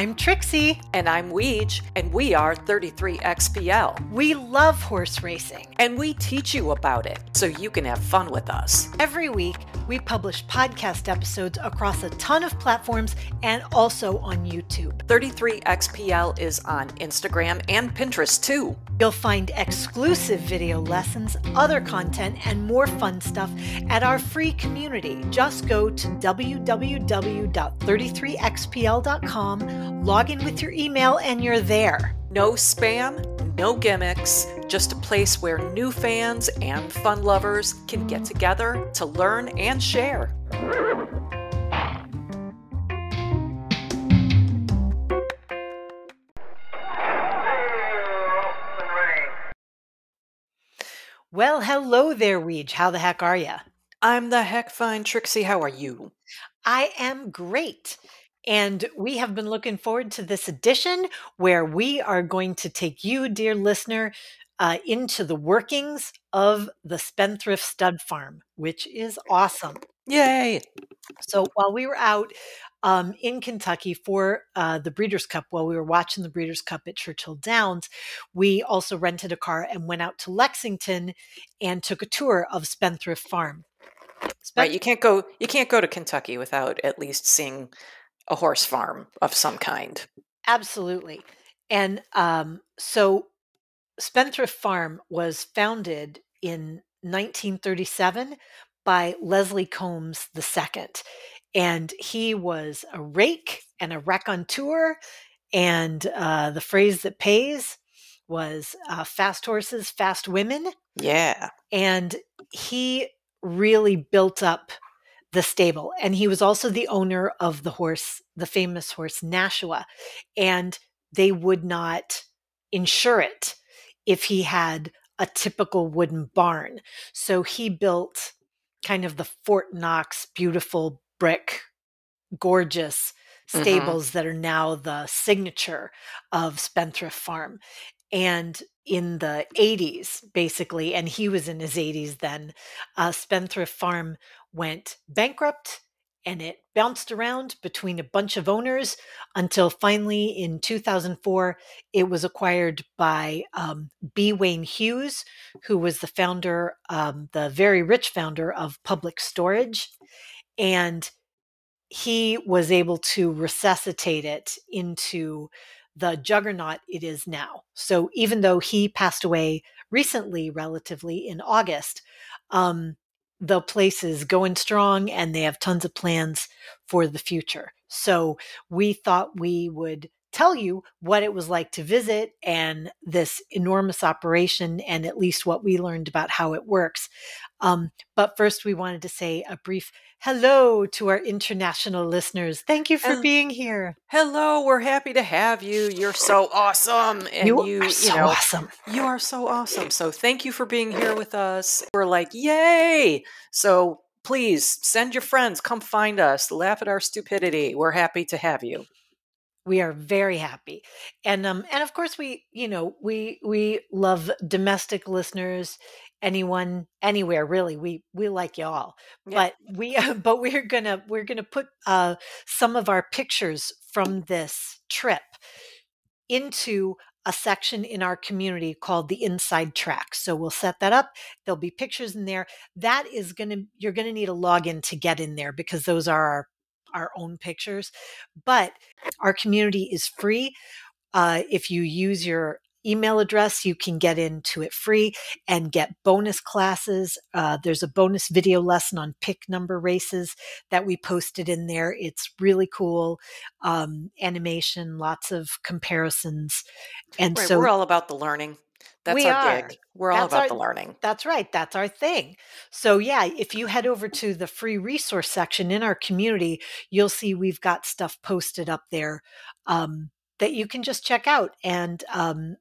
I'm Trixie. And I'm Weege, and we are 33XPL. We love horse racing. And we teach you about it so you can have fun with us. Every week, we publish podcast episodes across a ton of platforms and also on YouTube. 33XPL is on Instagram and Pinterest too. You'll find exclusive video lessons, other content, and more fun stuff at our free community. Just go to www.33xpl.com, log in with your email, and you're there. No spam, no gimmicks, just a place where new fans and fun lovers can get together to learn and share. Well, hello there, Weege. How the heck are you? I'm the heck fine, Trixie. How are you? I am great. And we have been looking forward to this edition where we are going to take you, dear listener, uh, into the workings of the Spendthrift Stud Farm, which is awesome. Yay! So while we were out um, in Kentucky for uh, the Breeders' Cup, while we were watching the Breeders' Cup at Churchill Downs, we also rented a car and went out to Lexington and took a tour of Spendthrift Farm. Spend- right, you can't go. You can't go to Kentucky without at least seeing a horse farm of some kind. Absolutely, and um, so Spendthrift Farm was founded in 1937 by Leslie Combs II. And he was a rake and a raconteur. And uh, the phrase that pays was uh, fast horses, fast women. Yeah. And he really built up the stable. And he was also the owner of the horse, the famous horse Nashua. And they would not insure it if he had a typical wooden barn. So he built kind of the Fort Knox beautiful brick, gorgeous mm-hmm. stables mm-hmm. that are now the signature of Spendthrift Farm. And in the 80s, basically, and he was in his 80s then, uh, Spendthrift Farm went bankrupt and it bounced around between a bunch of owners until finally in 2004 it was acquired by um, b. Wayne hughes who was the founder um, the very rich founder of public storage and he was able to resuscitate it into the juggernaut it is now. So even though he passed away recently relatively in august um, the place is going strong and they have tons of plans for the future. So we thought we would tell you what it was like to visit and this enormous operation and at least what we learned about how it works. Um, but first, we wanted to say a brief hello to our international listeners. Thank you for being here. Hello, we're happy to have you. You're so awesome, and you, you are so you know, awesome. You are so awesome. So thank you for being here with us. We're like, yay! So please send your friends, come find us, laugh at our stupidity. We're happy to have you we are very happy. And um and of course we you know we we love domestic listeners anyone anywhere really. We we like y'all. Yeah. but we but we're gonna we're gonna put uh some of our pictures from this trip into a section in our community called the inside track. So we'll set that up. There'll be pictures in there. That is gonna you're gonna need a login to get in there because those are our our own pictures but our community is free uh, if you use your email address. You can get into it free and get bonus classes. Uh, there's a bonus video lesson on pick number races that we posted in there. It's really cool um, animation, lots of comparisons, and right, so we're all about the learning. That's we our are. gig. We're all about our, the learning. That's right. That's our thing. So, yeah, if you head over to the free resource section in our community, you'll see we've got stuff posted up there um, that you can just check out. And um,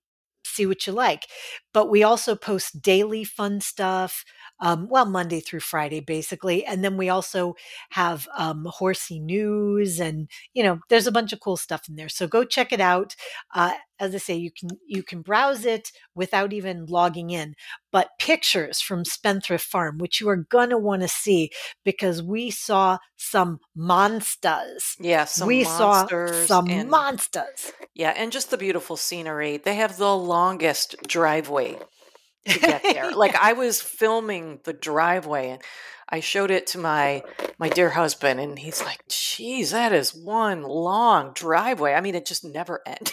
see what you like. But we also post daily fun stuff. Um, well, Monday through Friday, basically. And then we also have um, horsey news, and you know, there's a bunch of cool stuff in there. So go check it out. Uh, as I say, you can you can browse it without even logging in. But pictures from Spendthrift Farm, which you are gonna want to see because we saw some monsters. Yeah, some we monsters saw some and monsters. yeah, and just the beautiful scenery. They have the longest driveway to get there. Like. I was filming the driveway and I showed it to my my dear husband and he's like, "Geez, that is one long driveway." I mean, it just never ended.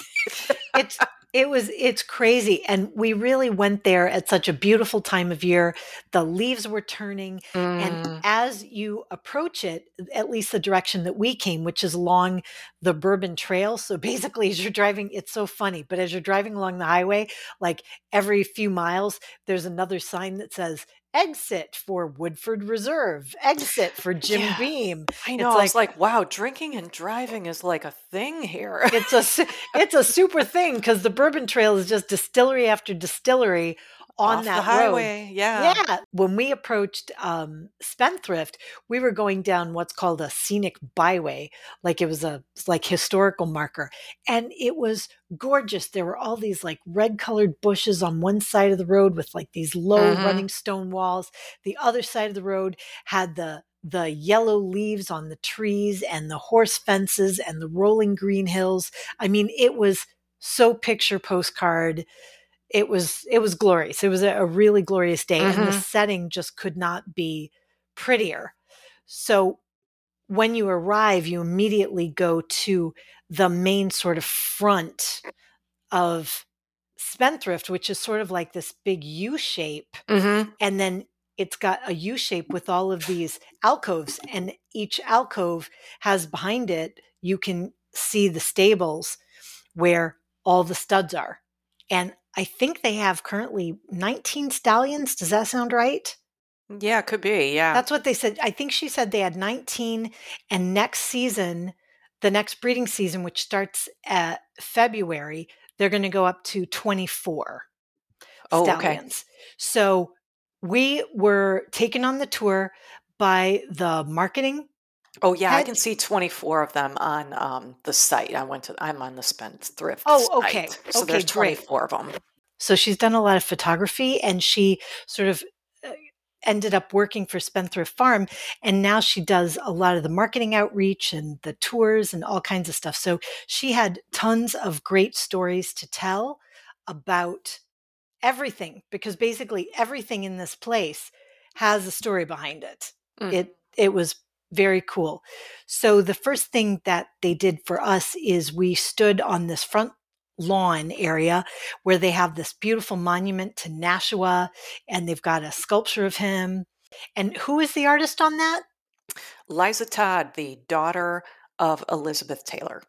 It's it was it's crazy and we really went there at such a beautiful time of year. The leaves were turning and Mm, as you approach it, at least the direction that we came, which is along the Bourbon Trail. So basically as you're driving, it's so funny, but as you're driving along the highway, like every few miles, there's another sign that says exit for Woodford Reserve, exit for Jim yeah, Beam. I know. It's I was like like, "Wow, drinking and driving is like a thing here." It's a it's a super thing because the Bourbon Trail is just distillery after distillery on Off the that road. highway. Yeah. Yeah, when we approached um, Spendthrift, we were going down what's called a scenic byway, like it was a like historical marker, and it was gorgeous. There were all these like red colored bushes on one side of the road with like these low Mhm. running stone walls. The other side of the road had the the yellow leaves on the trees and the horse fences and the rolling green hills. I mean, it was so picture postcard it was it was glorious it was a, a really glorious day and the Mhm. setting just could not be prettier so when you arrive you immediately go to the main sort of front of spendthrift which is sort of like this big u shape Mhm. and then it's got a u shape with all of these alcoves and each alcove has behind it you can see the stables where all the studs are. And I think they have currently 19 stallions. Does that sound right? Yeah, it could be. Yeah. That's what they said. I think she said they had 19, and next season, the next breeding season, which starts at February, they're going to go up to 24 Oh, okay. So we were taken on the tour by the marketing Oh yeah, I can see 24 of them on um, the site. I went to I'm on the Spendthrift Oh, okay. site. So Okay, there's great. 24 of them. So she's done a lot of photography and she sort of uh, ended up working for Spendthrift Farm. And now she does a lot of the marketing outreach and the tours and all kinds of stuff. So she had tons of great stories to tell about everything because basically everything in this place has a story behind it. It it was very cool. So the first thing that they did for us is we stood on this front lawn area where they have this beautiful monument to Nashua and they've got a sculpture of him. And who is the artist on that? Liza Todd, the daughter of Elizabeth Taylor.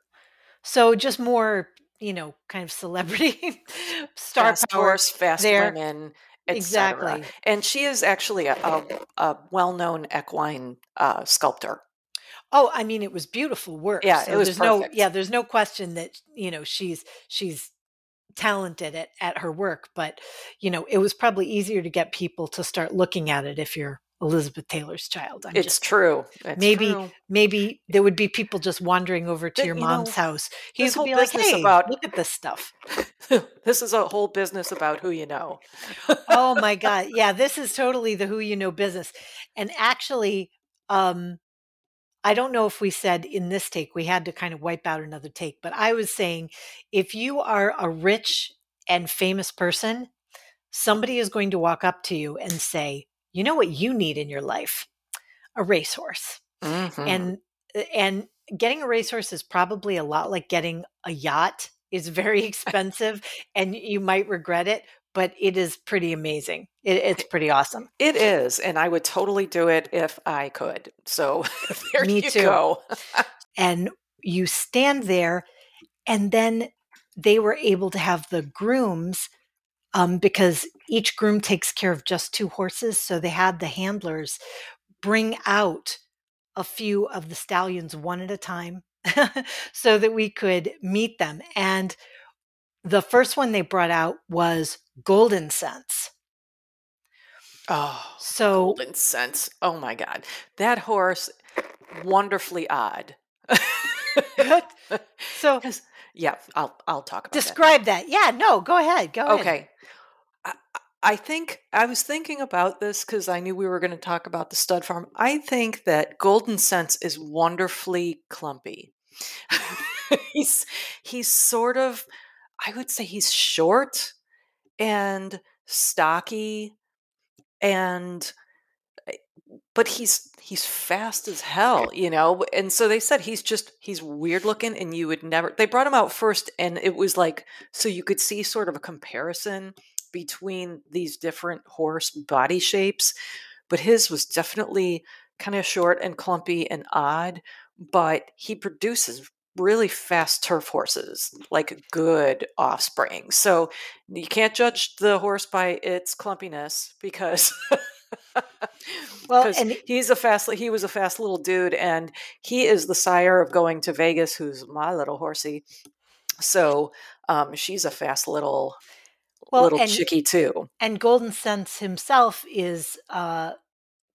So just more, you know, kind of celebrity star Fast power horse, fast there. women. Exactly. And she is actually a, a, a well-known equine uh, sculptor. Oh, I mean, it was beautiful work. Yeah, So it was there's no, yeah, there's no question that you know she's she's talented at at her work. But you know, it was probably easier to get people to start looking at it if you're Elizabeth Taylor's child. I'm It's just true. It's maybe true. maybe there would be people just wandering over to That, your you mom's know, house. this He would whole be like, "Hey, about look at this stuff." this is a whole business about who you know. Oh my god, yeah, this is totally the who you know business. And actually, um, I don't know if we said in this take we had to kind of wipe out another take, but I was saying if you are a rich and famous person, somebody is going to walk up to you and say, "You know what you need in your life? A racehorse." Mhm. And uh, and getting a racehorse is probably a lot like getting a yacht. It's very expensive and you might regret it, but it is pretty amazing. It, it's pretty awesome. It is, and I would totally do it if I could. So there Me you too. go. And you stand there, and then they were able to have the grooms um, because each groom takes care of just two horses. So they had the handlers bring out a few of the stallions one at a time so that we could meet them. And the first one they brought out was Goldencents. Oh, So Goldencents. Oh my God. That horse, wonderfully odd. so Yeah, I'll I'll talk about Describe that. Yeah, no, go ahead. Go that. ahead. I think I was thinking about this because I knew we were going to talk about the stud farm. I think that Goldencents is wonderfully clumpy. he's he's sort of I would say he's short and stocky and eh, but he's he's fast as hell, you know. And so they said he's just he's weird looking and you would never they brought him out first and it was like so you could see sort of a comparison between these different horse body shapes, but his was definitely kind of short and clumpy and odd, but he produces really fast turf horses, like good offspring. So you can't judge the horse by its clumpiness because Well, and he's a fast he was a fast little dude and he is the sire of going to Vegas who's my little horsey. So um, she's a fast little well, little and, chickie too. and Goldencents himself is uh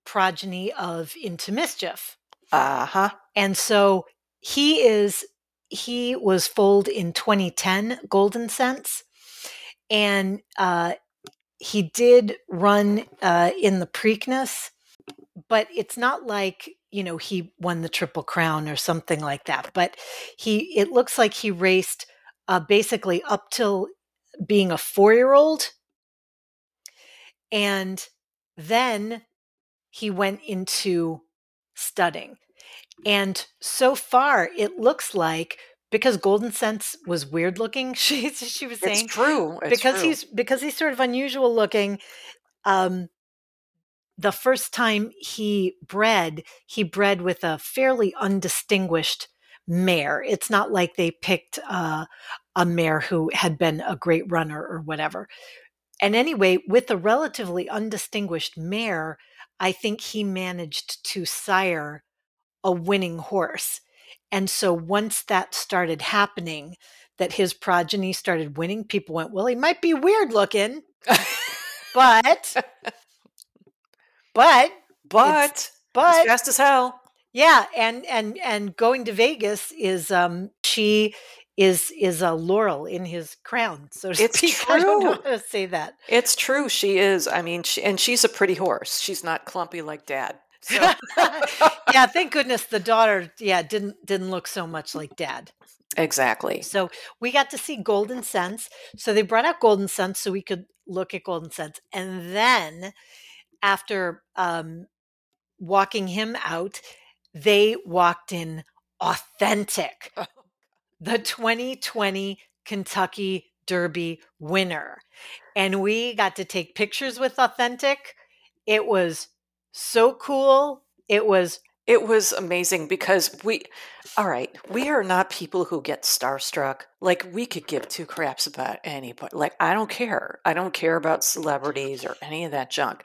progeny of Into Mischief. Uh-huh. And so he is he was foaled in 2010 Goldencents and uh, he did run uh, in the preakness but it's not like you know he won the triple crown or something like that but he it looks like he raced uh, basically up till being a four year old and then he went into studying. and so far, it looks like because Goldencents was weird looking, she she was saying It's true. It's because true. he's because he's sort of unusual looking. Um, the first time he bred, he bred with a fairly undistinguished mare. It's not like they picked uh, a mare who had been a great runner or whatever. And anyway, with a relatively undistinguished mare, I think he managed to sire a winning horse. And so once that started happening, that his progeny started winning, people went, well, he might be weird looking, but, but, but but, fast as hell. Yeah. And, and, and going to Vegas is, um, she is, is a laurel in his crown. So to It's speak. I don't know true. how to say that. It's true. She is. I mean, she, and she's a pretty horse. She's not clumpy like dad. So yeah. Thank goodness the daughter, yeah, didn't, didn't look so much like dad. exactly. So we got to see Goldencents. So they brought out Goldencents so we could look at Goldencents. And then after um, walking him out, they walked in authentic, oh, the 2020 Kentucky Derby winner. And we got to take pictures with authentic. It was so cool. It was It was amazing because we, all right, we are not people who get starstruck. Like, we could give two craps about anybody. Like, I don't care. I don't care about celebrities or any of that junk.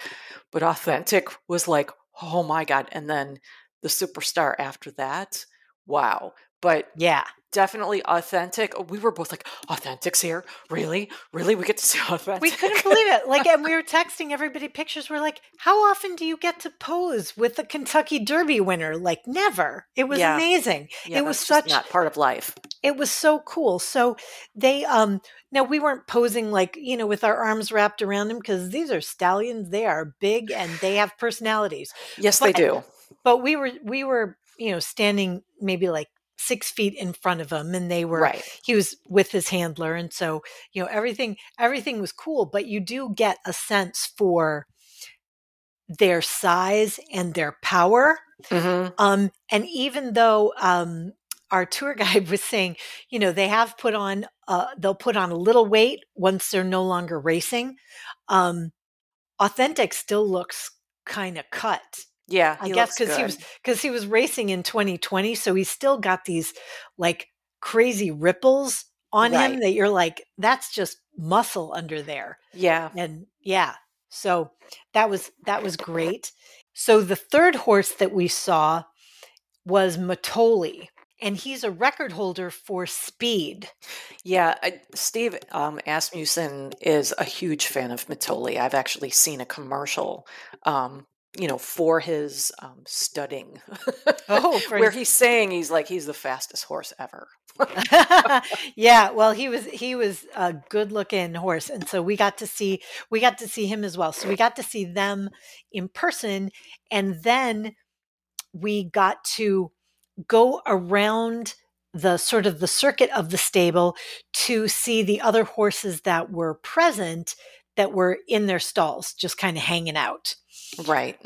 But Authentic was like, oh my God. And then the superstar after that, wow. But yeah. definitely Authentic. We were both like, Authentic's here? Really? Really? We get to see Authentic? We couldn't believe it. Like, and we were texting everybody pictures. We're like, how often do you get to pose with the Kentucky Derby winner? Like, never. It was Yeah. amazing. Yeah, it was such. not part of life. It was so cool. So they, um, now we weren't posing like you know with our arms wrapped around them because these are stallions. They are big and they have personalities. Yes, they do. But we were, we were, you know, standing maybe like six feet in front of them, and they were Right. he was with his handler and so you know everything everything was cool but you do get a sense for their size and their power. Hmm um and even though um our tour guide was saying you know they have put on uh they'll put on a little weight once they're no longer racing um authentic still looks kind of cut Yeah, I guess because he was because he was racing in 2020, so he still got these like crazy ripples on him that you're like, that's just muscle under there. Yeah. And yeah, so that was that was great. So the third horse that we saw was Mitole, and he's a record holder for speed. Yeah, I, Steve um, Asmussen is a huge fan of Mitole. I've actually seen a commercial um, you know, for his um, studding. Oh, where he's saying he's like he's the fastest horse ever. yeah, well, he was he was a good looking horse, and so we got to see we got to see him as well. So we got to see them in person, and then we got to go around the sort of the circuit of the stable to see the other horses that were present that were in their stalls, just kind of hanging out. Right.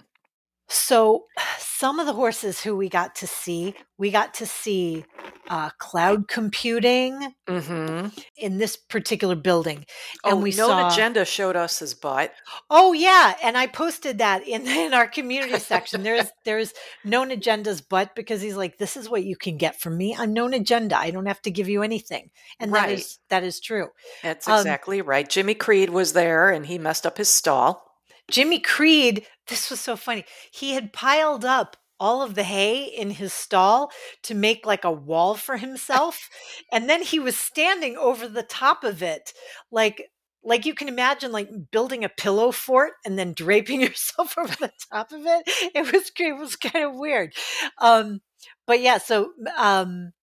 So, some of the horses who we got to see, we got to see uh, cloud computing Mm-hmm. in this particular building, and Oh, we Known saw. Agenda showed us his butt. Oh yeah, and I posted that in in our community section. There's there's known agenda's butt because he's like, this is what you can get from me. I'm known agenda. I don't have to give you anything, and that Right. is that is true. That's Um, exactly right. Jimmy Creed was there and he messed up his stall. Jimmy Creed, this was so funny. He had piled up all of the hay in his stall to make like a wall for himself. and then he was standing over the top of it, like like you can imagine like building a pillow fort and then draping yourself over the top of it. It was it was kind of weird. Um but yeah, so um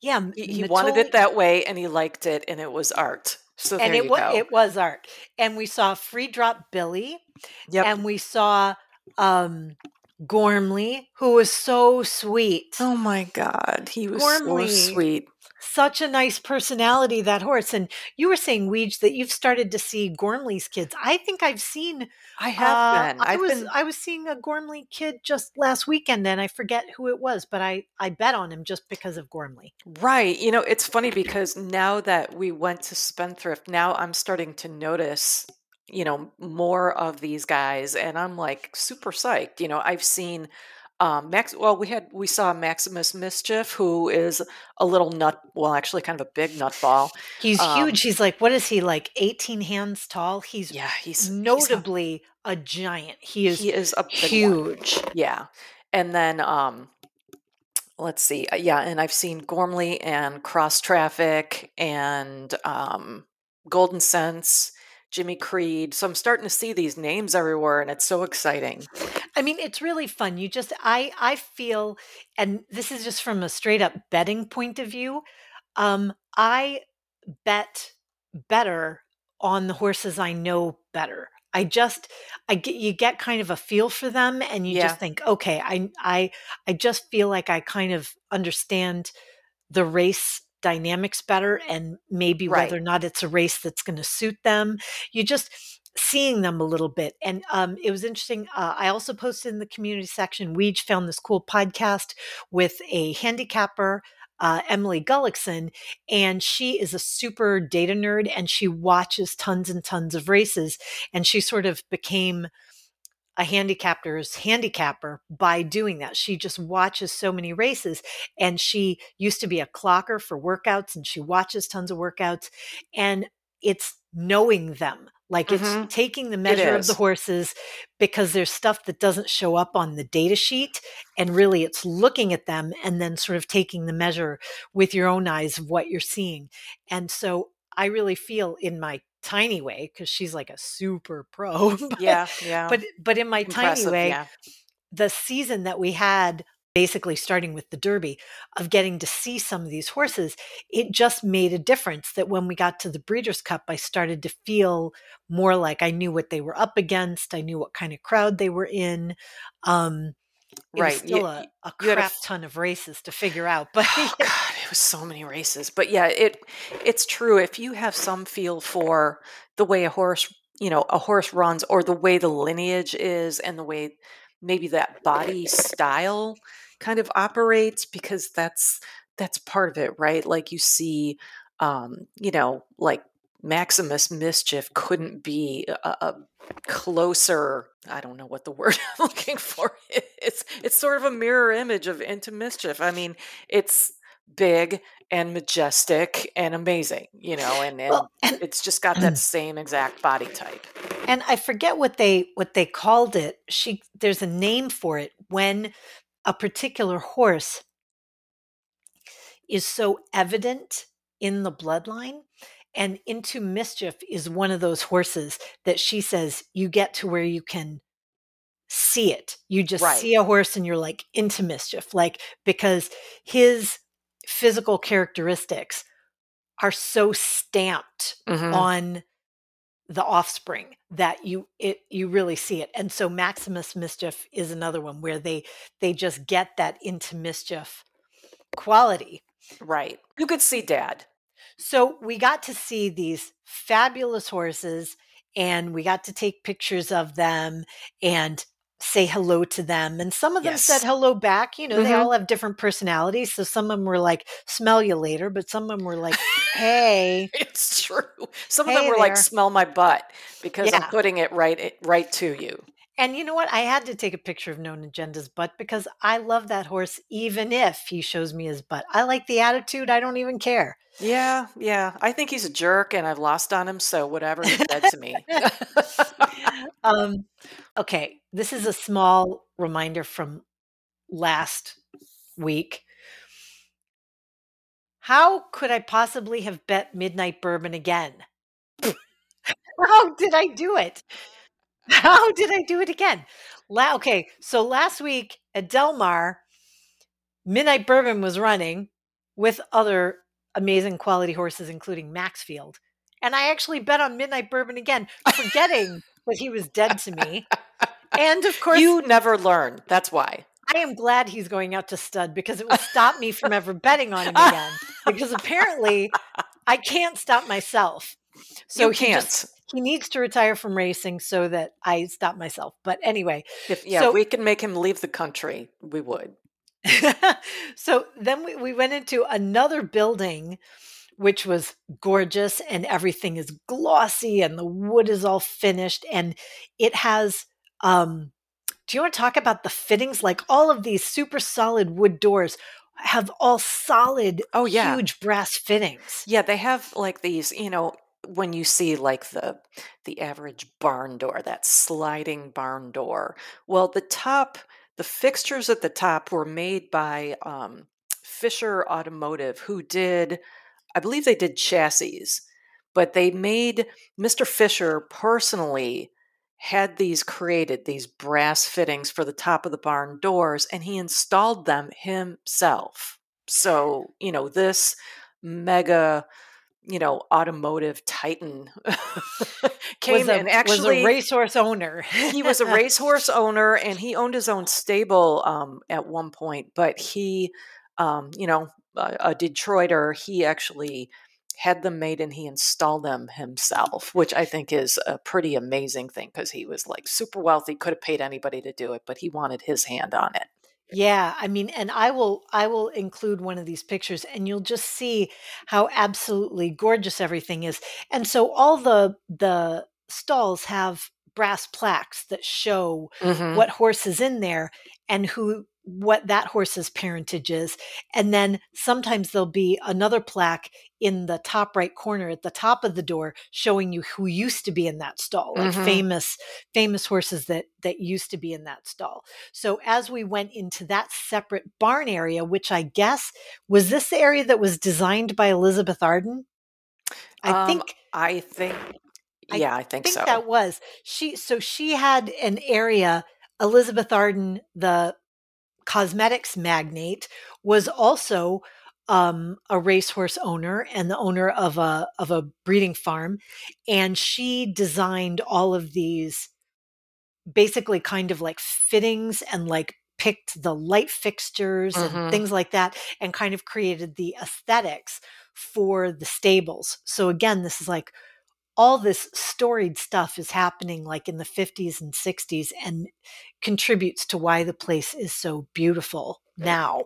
yeah, He, he wanted it that way and he liked it and it was art. So and it was it was art. And we saw Free Drop Billy yep. and we saw um Gormley, who was so sweet. oh my God. He was Gormley. so sweet. Such a nice personality, that horse. And you were saying, Weege, that you've started to see Gormley's kids. I think I've seen I have uh, been. I I've was been I was seeing a Gormley kid just last weekend and I forget who it was, but I, I bet on him just because of Gormley. Right. You know, it's funny because now that we went to Spendthrift, now I'm starting to notice, you know, more of these guys and I'm like super psyched. You know, I've seen um Max well, we had we saw Maximus Mischief, who is a little nut well, actually kind of a big nutball. He's Um, huge. He's like, what is he, like 18 hands tall? He's Yeah, he's he's a, notably a giant. He is he is a big one. huge. Yeah. And then um let's see. uh, Yeah, and I've seen Gormley and Cross Traffic and um Goldencents, Jimmy Creed. So I'm starting to see these names everywhere and it's so exciting. I mean, it's really fun. You just I I feel and this is just from a straight up betting point of view. Um I bet better on the horses I know better. I just I get you get kind of a feel for them and you Yeah. just think, okay, I I I just feel like I kind of understand the race dynamics better and maybe whether or not it's a race that's going to suit them. You just seeing them a little bit. And um, it was interesting. Uh, I also posted in the community section, we found this cool podcast with a handicapper, uh, Emily Gullikson, and she is a super data nerd and she watches tons and tons of races. And she sort of became a handicapper's handicapper by doing that. She just watches so many races and she used to be a clocker for workouts and she watches tons of workouts and it's knowing them. Like it's Mhm. taking the measure of the horses because there's stuff that doesn't show up on the data sheet and really it's looking at them and then sort of taking the measure with your own eyes of what you're seeing. And so I really feel in my tiny way because she's like a super pro but Yeah, yeah. but but in my tiny way yeah. the season that we had basically starting with the derby of getting to see some of these horses it just made a difference that when we got to the breeders cup i started to feel more like i knew what they were up against i knew what kind of crowd they were in um it was Right. still You, a, a crap f- ton of races to figure out but Oh God, it was so many races. But yeah, it it's true. If you have some feel for the way a horse, you know, a horse runs or the way the lineage is and the way maybe that body style kind of operates, because that's that's part of it, right? Like you see um, you know, like Maximus Mischief couldn't be a, a closer i don't know what the word i'm looking for. Is it's sort of a mirror image of into mischief. I mean it's big and majestic and amazing you know and, and well and it's just got that same exact body type and i forget what they what they called it she there's a name for it when a particular horse is so evident in the bloodline and into mischief is one of those horses that she says you get to where you can see it. You just Right. see a horse and you're like into mischief, like because his physical characteristics are so stamped Mhm. on the offspring that you it you really see it and so maximus mischief is another one where they they just get that into mischief quality Right. You could see dad. so we got to see these fabulous horses and we got to take pictures of them and say hello to them and some of them Yes. said hello back you know they Mhm. all have different personalities so some of them were like smell you later but some of them were like hey It's true. Some of them were like, smell my butt because I'm putting it right it, right to you. And you know what? I had to take a picture of Known Agenda's butt because I love that horse, even if he shows me his butt. I like the attitude. I don't even care. Yeah, yeah. I think he's a jerk and I've lost on him, so whatever he said to me. Um, okay, this is a small reminder from last week. How could I possibly have bet Midnight Bourbon again? How did I do it? How did I do it again? La- okay, so last week at Del Mar, Midnight Bourbon was running with other amazing quality horses, including Maxfield. And I actually bet on Midnight Bourbon again, forgetting that he was dead to me. And of course, you never learn. That's why. I am glad he's going out to stud because it will stop me from ever betting on him again. Because apparently I can't stop myself. So you can't. just he needs to retire from racing so that I stop myself. But anyway, if yeah, so- we can make him leave the country, we would. so then we, we went into another building which was gorgeous and everything is glossy and the wood is all finished and it has um do you want to talk about the fittings like all of these super solid wood doors have all solid Oh yeah. huge brass fittings Yeah, they have like these, you know, when you see like the the average barn door, that sliding barn door. Well, the top, the fixtures at the top were made by um, Fisher Automotive, who did, I believe they did chassis, but they made Mr. Fisher personally had these created, these brass fittings for the top of the barn doors, and he installed them himself. So, you know, this mega you know automotive titan came a, and actually was a racehorse owner. he was a racehorse owner and he owned his own stable um, at one point but he um, you know a, a detroiter he actually had them made and he installed them himself which i think is a pretty amazing thing because he was like super wealthy could have paid anybody to do it but he wanted his hand on it Yeah, I mean, and I will I will include one of these pictures and you'll just see how absolutely gorgeous everything is. And so all the the stalls have brass plaques that show Mhm. what horse is in there and who what that horse's parentage is. And then sometimes there'll be another plaque in the top right corner at the top of the door showing you who used to be in that stall, like Mhm. famous famous horses that that used to be in that stall. So as we went into that separate barn area, which I guess was this the area that was designed by Elizabeth Arden? I Um, think i think yeah i think. I think so that was she so she had an area elizabeth arden the cosmetics magnate was also um, a racehorse owner and the owner of a of a breeding farm and she designed all of these basically kind of like fittings and like picked the light fixtures Mhm. and things like that and kind of created the aesthetics for the stables so again this is like all this storied stuff is happening like in the 50s and 60s and contributes to why the place is so beautiful now.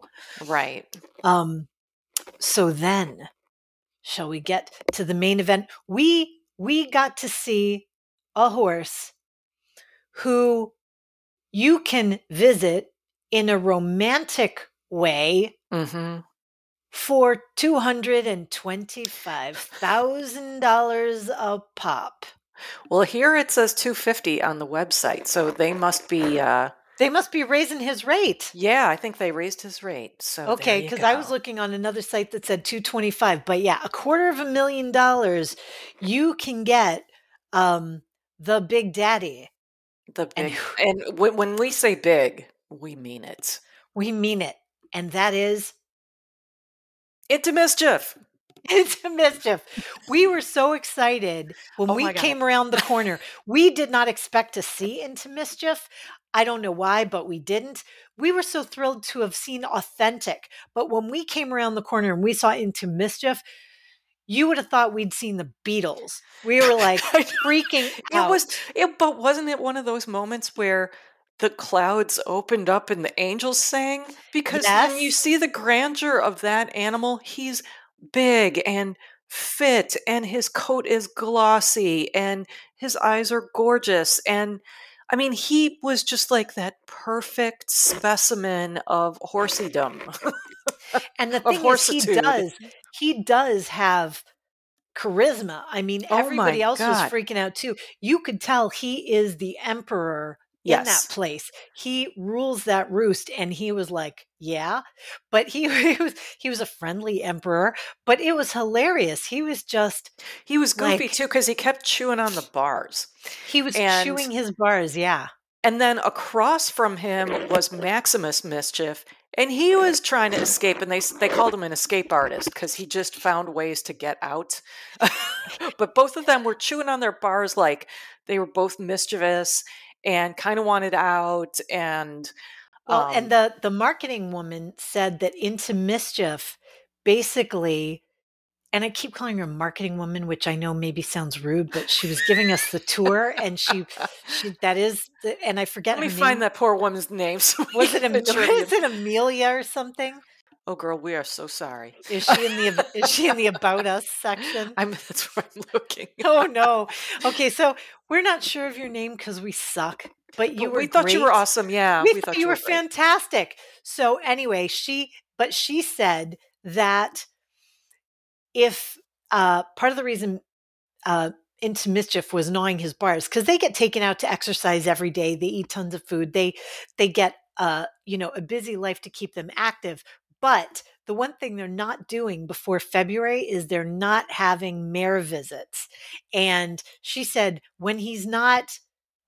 right Um so then shall we get to the main event? We we got to see a horse who you can visit in a romantic way hmm for $225,000 a pop. Well, here it says 250 on the website, so they must be uh They must be raising his rate. yeah, I think they raised his rate. So Okay, because I was looking on another site that said 225, but yeah, a quarter of a million dollars, you can get um the Big Daddy The And big and when when we say big, we mean it. we mean it. And that is Into mischief. into mischief. We were so excited when Oh we came around the corner. We did not expect to see into mischief. I don't know why, but we didn't. We were so thrilled to have seen authentic. But when we came around the corner and we saw into mischief, you would have thought we'd seen the Beatles. We were like freaking It out. was it but wasn't it one of those moments where the clouds opened up and the angels sang? Because when you see the grandeur of that animal, he's big and fit and his coat is glossy and his eyes are gorgeous and I mean he was just like that perfect specimen of horsiedom. And the thing is, he does, he does have charisma. I mean, Oh everybody else was freaking out too. You could tell he is the emperor in that place. He rules that roost, and he was like, "Yeah," but he, he was he was a friendly emperor. But it was hilarious. He was just He was goofy like too because he kept chewing on the bars. he was And chewing his bars. Yeah, And then across from him was Maximus Mischief, and he was trying to escape. And they they called him an escape artist because he just found ways to get out. but both of them were chewing on their bars like they were both mischievous and kind of wanted out. And Well, and um, the the marketing woman said that into mischief basically and I keep calling her a marketing woman, which I know maybe sounds rude, but she was giving us the tour and she she that is the, and I forget let me find that poor woman's name. So Was it Am- was it Amelia or something? Oh, girl, we are so sorry. Is she in the is she in the about us section? I'm that's what I'm looking. Oh no. Okay, so we're not sure of your name because we suck, but you But were we thought you were awesome. Yeah, we, thought you were great. fantastic. So anyway, she but she said that if uh part of the reason uh into mischief was gnawing his bars because they get taken out to exercise every day they eat tons of food they they get uh you know a busy life to keep them active but the one thing they're not doing before february is they're not having mayor visits and she said when he's not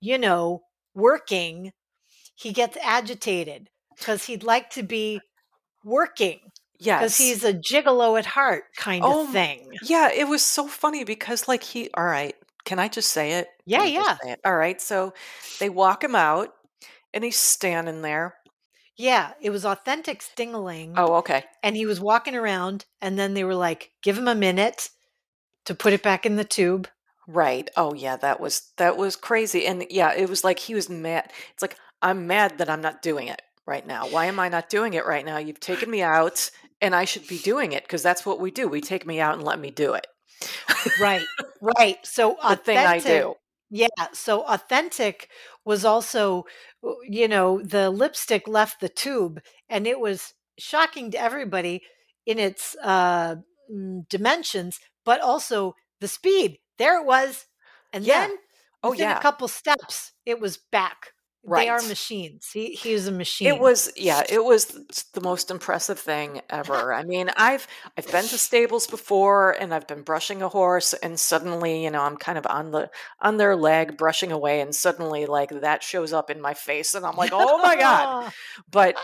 you know working he gets agitated because he'd like to be working Yeah. because he's a gigolo at heart kind Oh, of thing. Yeah, it was so funny because like he all right, can I just say it? Yeah, Can I just yeah. it? All right. So they walk him out and he's standing there. Yeah, it was authentic stingling. Oh, okay. And he was walking around, and then they were like, give him a minute to put it back in the tube. Right. Oh yeah, that was that was crazy. And yeah, it was like he was mad. It's like I'm mad that I'm not doing it right now. Why am I not doing it right now? You've taken me out and I should be doing it because that's what we do. We take me out and let me do it. Right, right. So The thing I do. Yeah. So authentic was also, uh, you know, the lipstick left the tube and it was shocking to everybody in its uh, mm, dimensions, but also the speed. There it was. And Yeah. then Oh within yeah. a couple steps, it was back. They are machines. He, he was a machine. It was yeah, it was the most impressive thing ever. I mean, I've I've been to stables before and I've been brushing a horse and suddenly, you know, I'm kind of on the on their leg brushing away and suddenly like that shows up in my face and I'm like, "Oh my god." But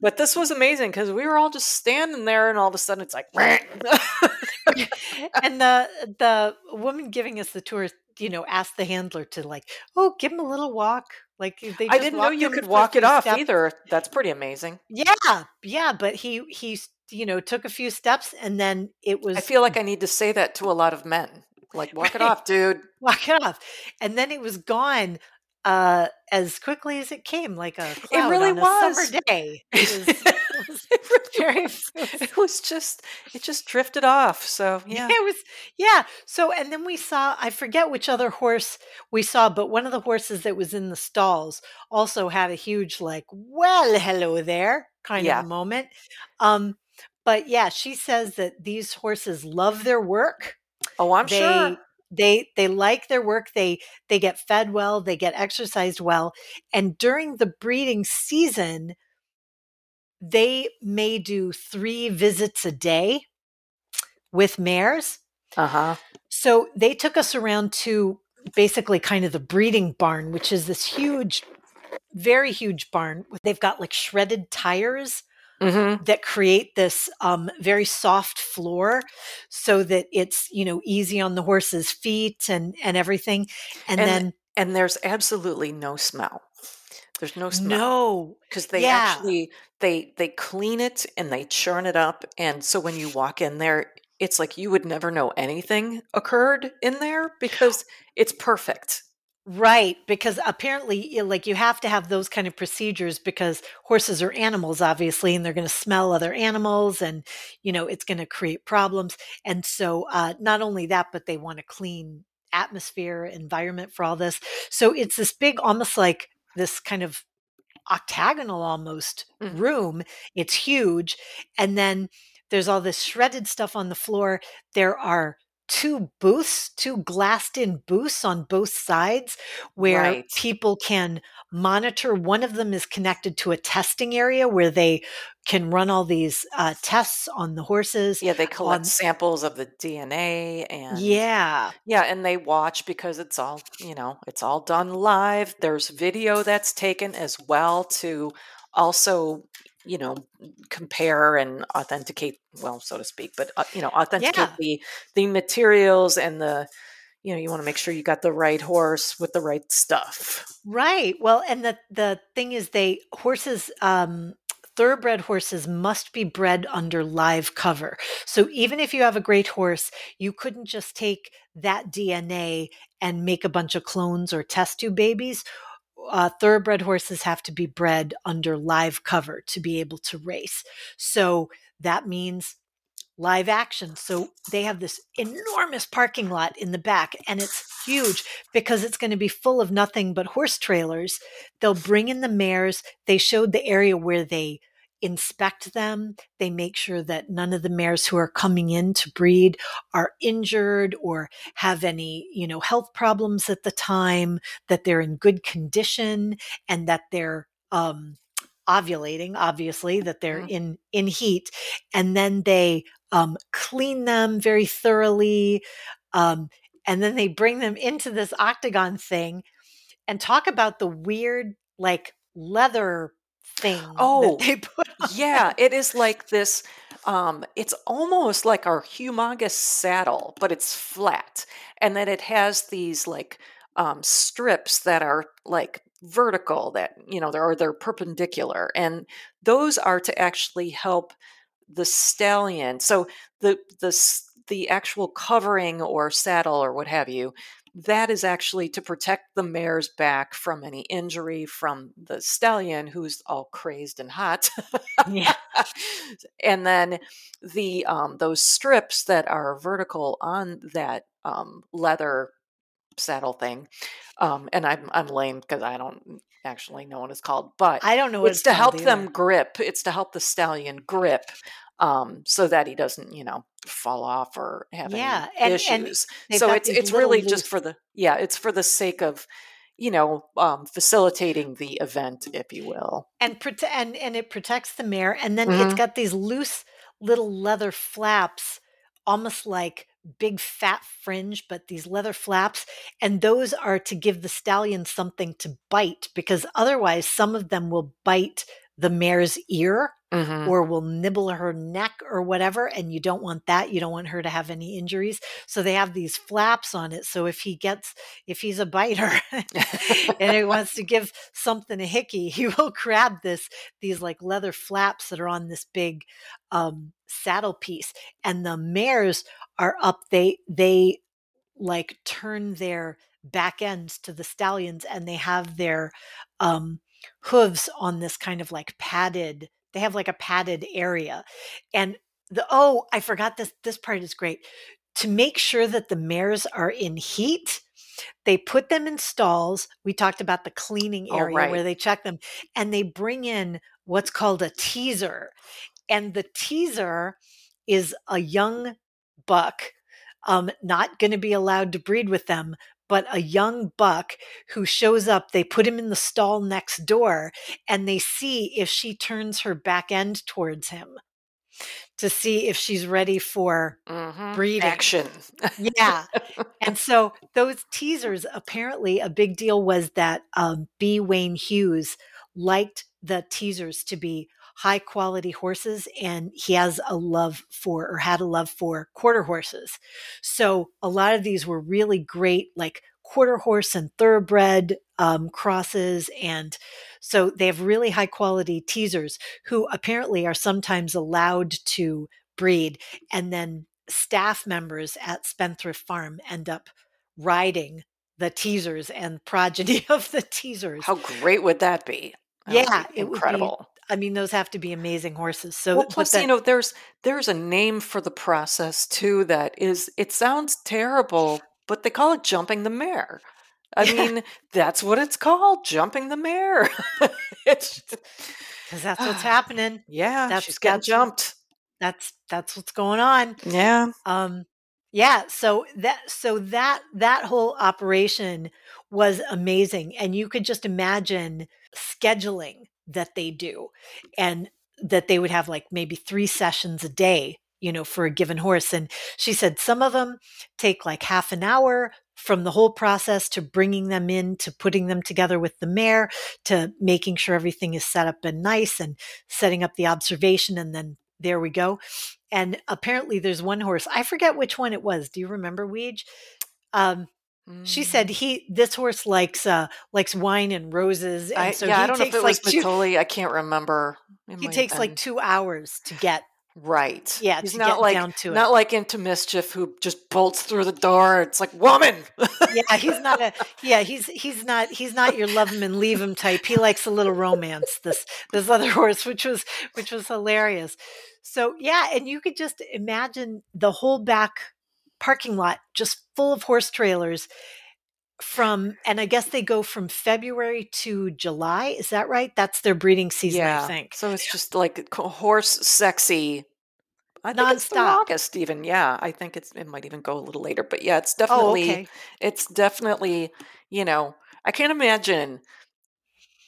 but this was amazing cuz we were all just standing there and all of a sudden it's like and the the woman giving us the tour, you know, ask the handler to like, oh, give him a little walk. Like they. I didn't know you could walk it off steps. either. That's pretty amazing. Yeah, yeah, but he he you know took a few steps and then it was I feel like I need to say that to a lot of men. Like walk it off, dude. walk it off, and then it was gone uh as quickly as it came, like a cloud really was. summer day. It was, it was very. it was just it just drifted off so yeah it was yeah so and then we saw i forget which other horse we saw but one of the horses that was in the stalls also had a huge like well hello there kind Yeah. of moment um but yeah she says that these horses love their work oh i'm they sure they they like their work they they get fed well they get exercised well and during the breeding season they may do three visits a day with mares uh-huh so they took us around to basically kind of the breeding barn, which is this huge, very huge barn. They've got like shredded tires Mm-hmm. that create this um, very soft floor so that it's you know easy on the horse's feet and and everything and, And then and there's absolutely no smell. There's no smell no because they yeah actually they they clean it and they churn it up, and so when you walk in there, it's like you would never know anything occurred in there because it's perfect. Right because apparently like you have to have those kind of procedures because horses are animals obviously and they're going to smell other animals and you know it's going to create problems and so uh, not only that but they want a clean atmosphere environment for all this so it's this big almost like this kind of octagonal almost Mhm. room. It's huge. And then there's all this shredded stuff on the floor. There are two booths, two glassed in booths on both sides where Right. people can monitor. One of them is connected to a testing area where they can run all these uh, tests on the horses. Yeah, they collect On, samples of the DNA and yeah, yeah, and they watch because it's all, you know, it's all done live. There's video that's taken as well to also, you know, compare and authenticate, well, so to speak, but uh, you know, authenticate yeah. the the materials and the, you know, you want to make sure you got the right horse with the right stuff. Right. Well, and the the thing is they horses um thoroughbred horses must be bred under live cover. So even if you have a great horse, you couldn't just take that DNA and make a bunch of clones or test tube babies. Uh, thoroughbred horses have to be bred under live cover to be able to race. So that means live action. So they have this enormous parking lot in the back, and it's huge because it's going to be full of nothing but horse trailers. They'll bring in the mares. They showed the area where they inspect them. They make sure that none of the mares who are coming in to breed are injured or have any, you know, health problems at the time, that they're in good condition and that they're um ovulating obviously that they're Mhm. in in heat and then they um, clean them very thoroughly um, and then they bring them into this octagon thing and talk about the weird like leather thing that Oh, they put on Yeah, it is like this. Um, it's almost like our humongous saddle, but it's flat, and then it has these like um, strips that are like vertical that you know they're or they're perpendicular, and those are to actually help the stallion. So the the the actual covering or saddle or what have you. That is actually to protect the mare's back from any injury from the stallion who's all crazed and hot. yeah and then the um, those strips that are vertical on that um, leather saddle thing, um, and I'm I'm lame because I don't actually know what it's called, but i don't know what it's it's to help them grip. It's to help the stallion grip, um, so that he doesn't, you know, fall off or have any yeah and and issues. they've So it's it's really just for the yeah, it's for the sake of you know um, facilitating the event, if you will. and prote- and and it protects the mare and then it's hmm got these loose little leather flaps almost like big fat fringe but these leather flaps and those are to give the stallion something to bite because otherwise some of them will bite the mare's ear hmm or will nibble her neck or whatever and you don't want that you don't want her to have any injuries. So they have these flaps on it so if he gets if he's a biter and he wants to give something a hickey he will grab this these like leather flaps that are on this big um saddle piece and the mares are up they they like turn their back ends to the stallions and they have their um hooves on this kind of like padded they have like a padded area and the oh i forgot this this part is great. To make sure that the mares are in heat they put them in stalls we talked about the cleaning oh, area where they check them and they bring in what's called a teaser and the teaser is a young buck um, not going to be allowed to breed with them but a young buck who shows up they put him in the stall next door and they see if she turns her back end towards him to see if she's ready for Mhm. breeding. Action. Yeah. and so those teasers, apparently, a big deal was that um, B. Wayne Hughes liked the teasers to be high quality horses and he has a love for or had a love for quarter horses. So a lot of these were really great, like quarter horse and thoroughbred um, crosses. And so they have really high quality teasers who apparently are sometimes allowed to breed. And then staff members at Spendthrift Farm end up riding the teasers and progeny of the teasers. How great would that be? That would yeah, be it would be. incredible. I mean, those have to be amazing horses. So, Well, plus, the- you know, there's there's a name for the process too that is it sounds terrible, but they call it jumping the mare. I Yeah. mean, that's what it's called, jumping the mare. it's because that's what's happening. yeah, That's- she's that's- jumped. That's that's what's going on. Yeah. Um, yeah. So that so that that whole operation was amazing, and you could just imagine scheduling that they do, and that they would have like maybe three sessions a day, you know, for a given horse. And she said some of them take like half an hour from the whole process to bringing them in to putting them together with the mare to making sure everything is set up and nice and setting up the observation and then there we go and apparently there's one horse i forget which one it was do you remember weege um, she Mm. said he this horse likes uh likes wine and roses and I, so yeah, he I don't know if takes it like was two. I can't remember. It he takes like two hours to get right. yeah He's to not get like down to not it like into mischief who just bolts through the door. It's like woman. yeah he's not a yeah he's he's not he's not your love him and leave him type he likes a little romance this this other horse which was which was hilarious so yeah and you could just imagine the whole back parking lot just full of horse trailers from and i guess they go from february to july is that right that's their breeding season yeah. i think So it's just like horse sexy. I think it's through Nonstop. August even. Yeah, I think it's it might even go a little later, but yeah, it's oh definitely okay it's definitely you know I can't imagine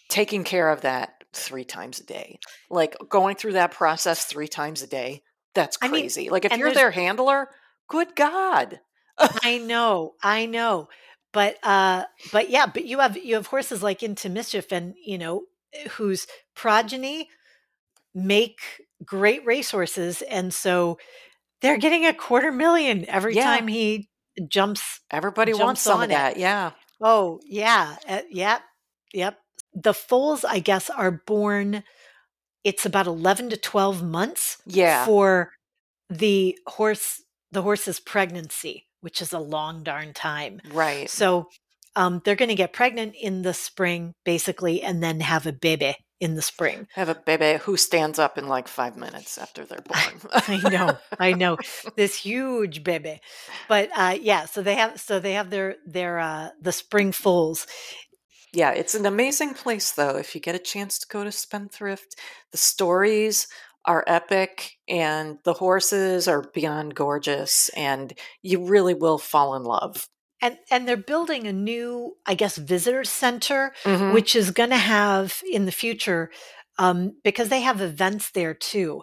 taking care of that three times a day, like going through that process three times a day. That's I mean, crazy. like if you're their handler, good God. I know, I know. But uh but yeah, but you have you have horses like into mischief and you know whose progeny make great racehorses and so they're getting a quarter million every Yeah. time he jumps Everybody Jumps wants some on of it. that. Yeah. oh yeah uh, yep yep the foals i guess are born it's about 11 to 12 months Yeah. for the horse the horse's pregnancy which is a long darn time Right. so um, they're going to get pregnant in the spring, basically, and then have a baby in the spring. Have a baby who stands up in like five minutes after they're born. I know, I know, this huge baby. But uh, yeah, so they have, so they have their their uh, the spring foals. Yeah, it's an amazing place though. If you get a chance to go to Spendthrift, the stories are epic and the horses are beyond gorgeous and you really will fall in love. And, and they're building a new, I guess, visitor center, Mhm. which is going to have in the future, um, because they have events there too,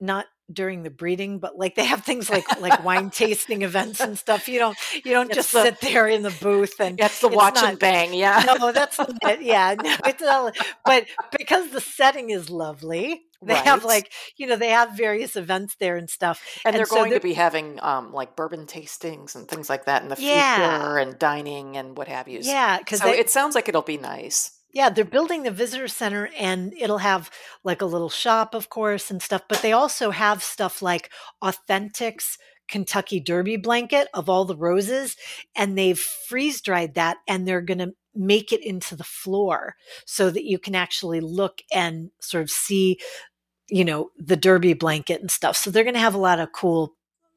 not during the breeding, but like they have things like like wine tasting events and stuff. You don't you don't It's just the- sit there in the booth and That's the watch not- and bang, yeah. no, that's not it. Yeah, no, it's not. But because the setting is lovely, they have like you know they have various events there and stuff. and they're so going they're- to be having um, like bourbon tastings and things like that in the Yeah. future and dining and what have you. Yeah, because So it sounds like it'll be nice. yeah they're building the visitor center and it'll have like a little shop, of course, and stuff. But they also have stuff like Authentic's Kentucky Derby blanket of all the roses, and they've freeze dried that, and they're going to make it into the floor so that you can actually look and sort of see you know the derby blanket and stuff. So they're going to have a lot of cool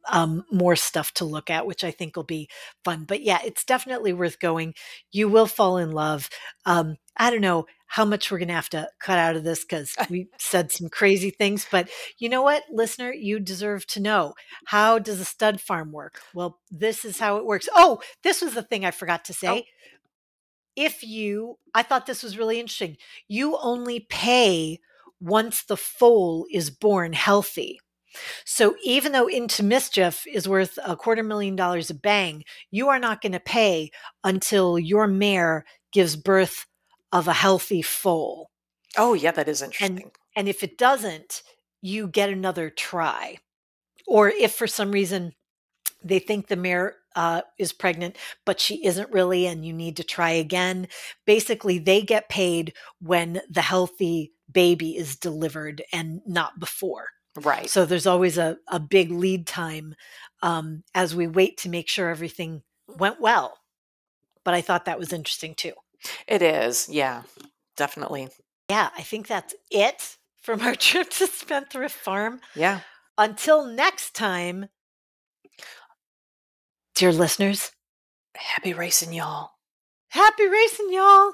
um, more stuff to look at which i think will be fun. But yeah it's definitely worth going. You will fall in love. Um, i don't know how much we're going to have to cut out of this because we said some crazy things but you know what listener you deserve to know. How does a stud farm work? Well this is how it works. Oh this was the thing i forgot to say. If you i thought this was really interesting. You only pay once the foal is born healthy. So even though Into Mischief is worth a quarter million dollars a bang, you are not going to pay until your mare gives birth of a healthy foal. Oh, yeah, that is interesting. And and if it doesn't, you get another try. Or if for some reason they think the mare uh, is pregnant, but she isn't really, and you need to try again. Basically, they get paid when the healthy baby is delivered and not before. Right. So there's always a, a big lead time um, as we wait to make sure everything went well. But I thought that was interesting too. It is. Yeah, definitely. Yeah, I think that's it from our trip to Spendthrift Farm. Yeah. Until next time, dear listeners, happy racing, y'all. Happy racing, y'all.